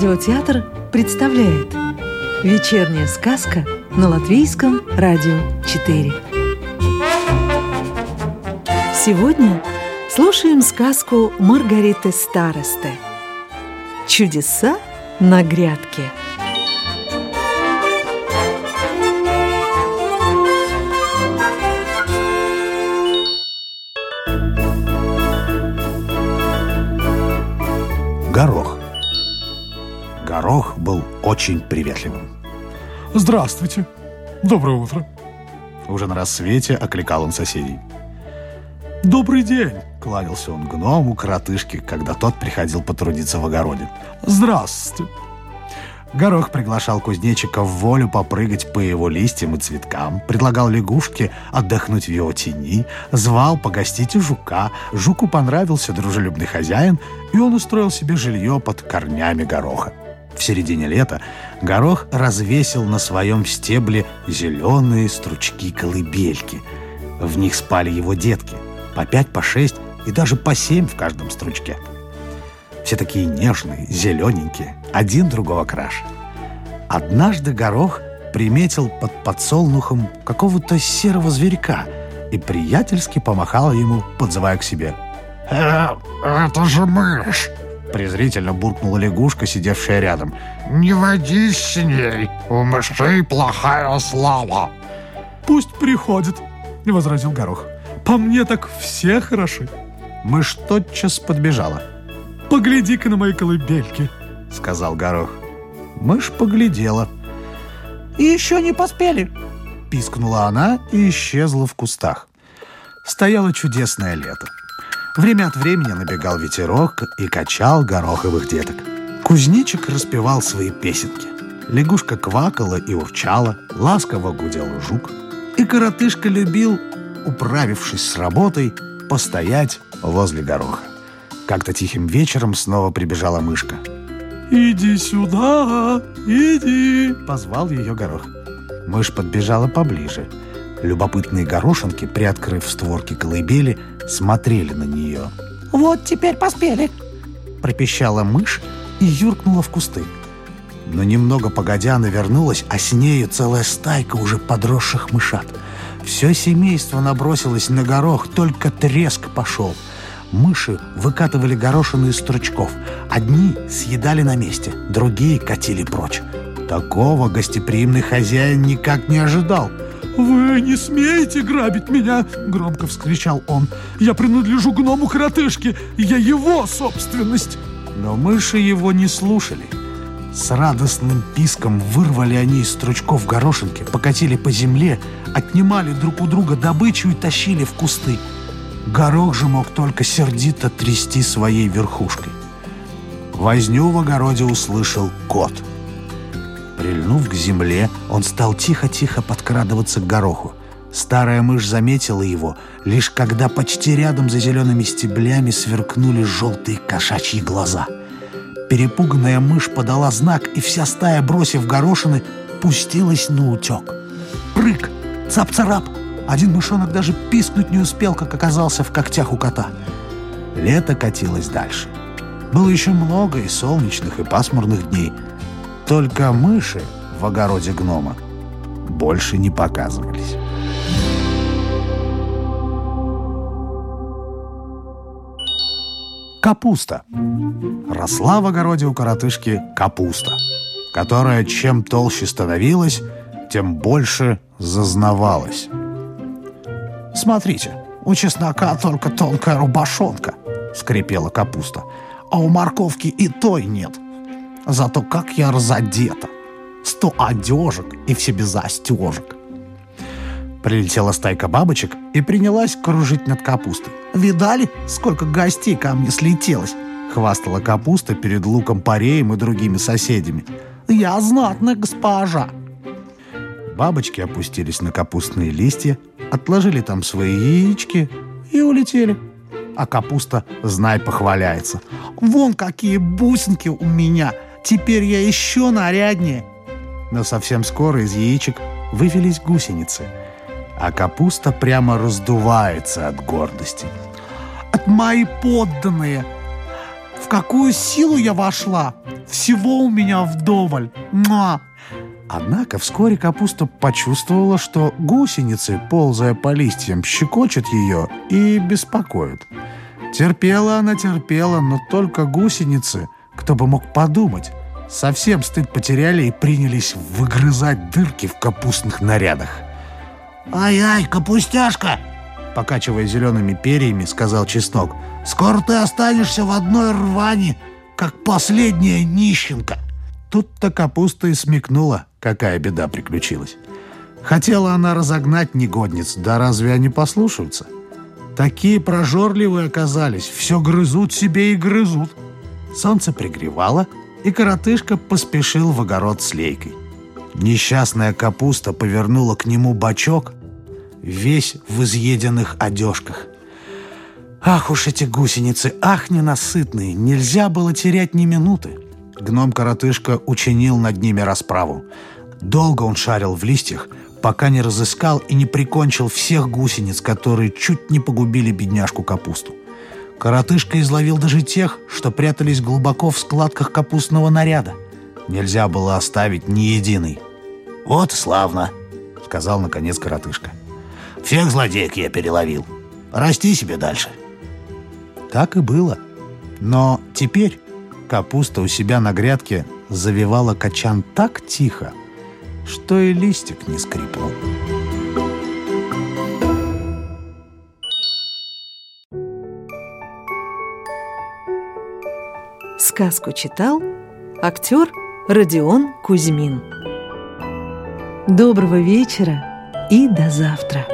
Радиотеатр представляет Вечерняя сказка на Латвийском радио 4 Сегодня слушаем сказку Маргариты Старосты Чудеса на грядке очень приветливым. Здравствуйте. Доброе утро. Уже на рассвете окликал он соседей. Добрый день. Кланялся он гному, коротышке, когда тот приходил потрудиться в огороде. Здравствуйте. Горох приглашал кузнечика в волю попрыгать по его листьям и цветкам, предлагал лягушке отдохнуть в его тени, звал погостить у жука. Жуку понравился дружелюбный хозяин, и он устроил себе жилье под корнями гороха. В середине лета горох развесил на своем стебле зеленые стручки-колыбельки. В них спали его детки, по пять, по шесть и даже по семь в каждом стручке. Все такие нежные, зелененькие, один другого краше. Однажды горох приметил под подсолнухом какого-то серого зверька и приятельски помахал ему, подзывая к себе. «Э, это же мышь!» Презрительно буркнула лягушка, сидевшая рядом. «Не водись с ней, у мышей плохая слава!» «Пусть приходит», — возразил Горох. «По мне так все хороши». Мышь тотчас подбежала. «Погляди-ка на мои колыбельки», — сказал Горох. Мышь поглядела. «И еще не поспели», — пискнула она и исчезла в кустах. Стояло чудесное лето. Время от времени набегал ветерок и качал гороховых деток. Кузнечик распевал свои песенки. Лягушка квакала и урчала, ласково гудел жук. И коротышка любил, управившись с работой, постоять возле гороха. Как-то тихим вечером снова прибежала мышка. «Иди сюда, иди!» — позвал ее горох. Мышь подбежала поближе. Любопытные горошинки, приоткрыв створки колыбели, смотрели на нее. «Вот теперь поспели!» Пропищала мышь и юркнула в кусты. Но немного погодя она вернулась, а с нею целая стайка уже подросших мышат. Все семейство набросилось на горох, только треск пошел. Мыши выкатывали горошины из стручков. Одни съедали на месте, другие катили прочь. Такого гостеприимный хозяин никак не ожидал – «Вы не смеете грабить меня!» — громко вскричал он. «Я принадлежу гному-коротышке, я его собственность!» Но мыши его не слушали. С радостным писком вырвали они из стручков горошинки, покатили по земле, отнимали друг у друга добычу и тащили в кусты. Горох же мог только сердито трясти своей верхушкой. Возню в огороде услышал кот — Прильнув к земле, он стал тихо-тихо подкрадываться к гороху. Старая мышь заметила его, лишь когда почти рядом за зелеными стеблями сверкнули желтые кошачьи глаза. Перепуганная мышь подала знак, и вся стая, бросив горошины, пустилась на утек. Прыг! Цап-царап! Один мышонок даже пискнуть не успел, как оказался в когтях у кота. Лето катилось дальше. Было еще много и солнечных, и пасмурных дней — только мыши в огороде гнома больше не показывались. Капуста. Росла в огороде у коротышки капуста, которая чем толще становилась, тем больше зазнавалась. «Смотрите, у чеснока только тонкая рубашонка», — скрипела капуста, «а у морковки и той нет». Зато как я разодета. Сто одежек и все без застежек. Прилетела стайка бабочек и принялась кружить над капустой. «Видали, сколько гостей ко мне слетелось?» Хвастала капуста перед луком пареем и другими соседями. «Я знатная госпожа!» Бабочки опустились на капустные листья, отложили там свои яички и улетели. А капуста, знай, похваляется. «Вон какие бусинки у меня!» Теперь я еще наряднее. Но совсем скоро из яичек вывелись гусеницы, а капуста прямо раздувается от гордости. От мои подданные! В какую силу я вошла? Всего у меня вдоволь. Муа! Однако вскоре капуста почувствовала, что гусеницы, ползая по листьям, щекочут ее и беспокоят. Терпела она, терпела, но только гусеницы, кто бы мог подумать, совсем стыд потеряли и принялись выгрызать дырки в капустных нарядах. «Ай-ай, капустяшка!» Покачивая зелеными перьями, сказал Чеснок. «Скоро ты останешься в одной рване, как последняя нищенка!» Тут-то капуста и смекнула, какая беда приключилась. Хотела она разогнать негодниц, да разве они послушаются? Такие прожорливые оказались, все грызут себе и грызут. Солнце пригревало, и коротышка поспешил в огород с лейкой. Несчастная капуста повернула к нему бочок, весь в изъеденных одежках. Ах уж эти гусеницы, ах ненасытные, нельзя было терять ни минуты. Гном-коротышка учинил над ними расправу. Долго он шарил в листьях, пока не разыскал и не прикончил всех гусениц, которые чуть не погубили бедняжку капусту. Коротышка изловил даже тех, что прятались глубоко в складках капустного наряда. Нельзя было оставить ни единой. «Вот славно», — сказал наконец коротышка. «Всех злодеек я переловил. Расти себе дальше». Так и было. Но теперь капуста у себя на грядке завивала качан так тихо, что и листик не скрипнул. Сказку читал актер Родион Кузьмин. Доброго вечера и до завтра!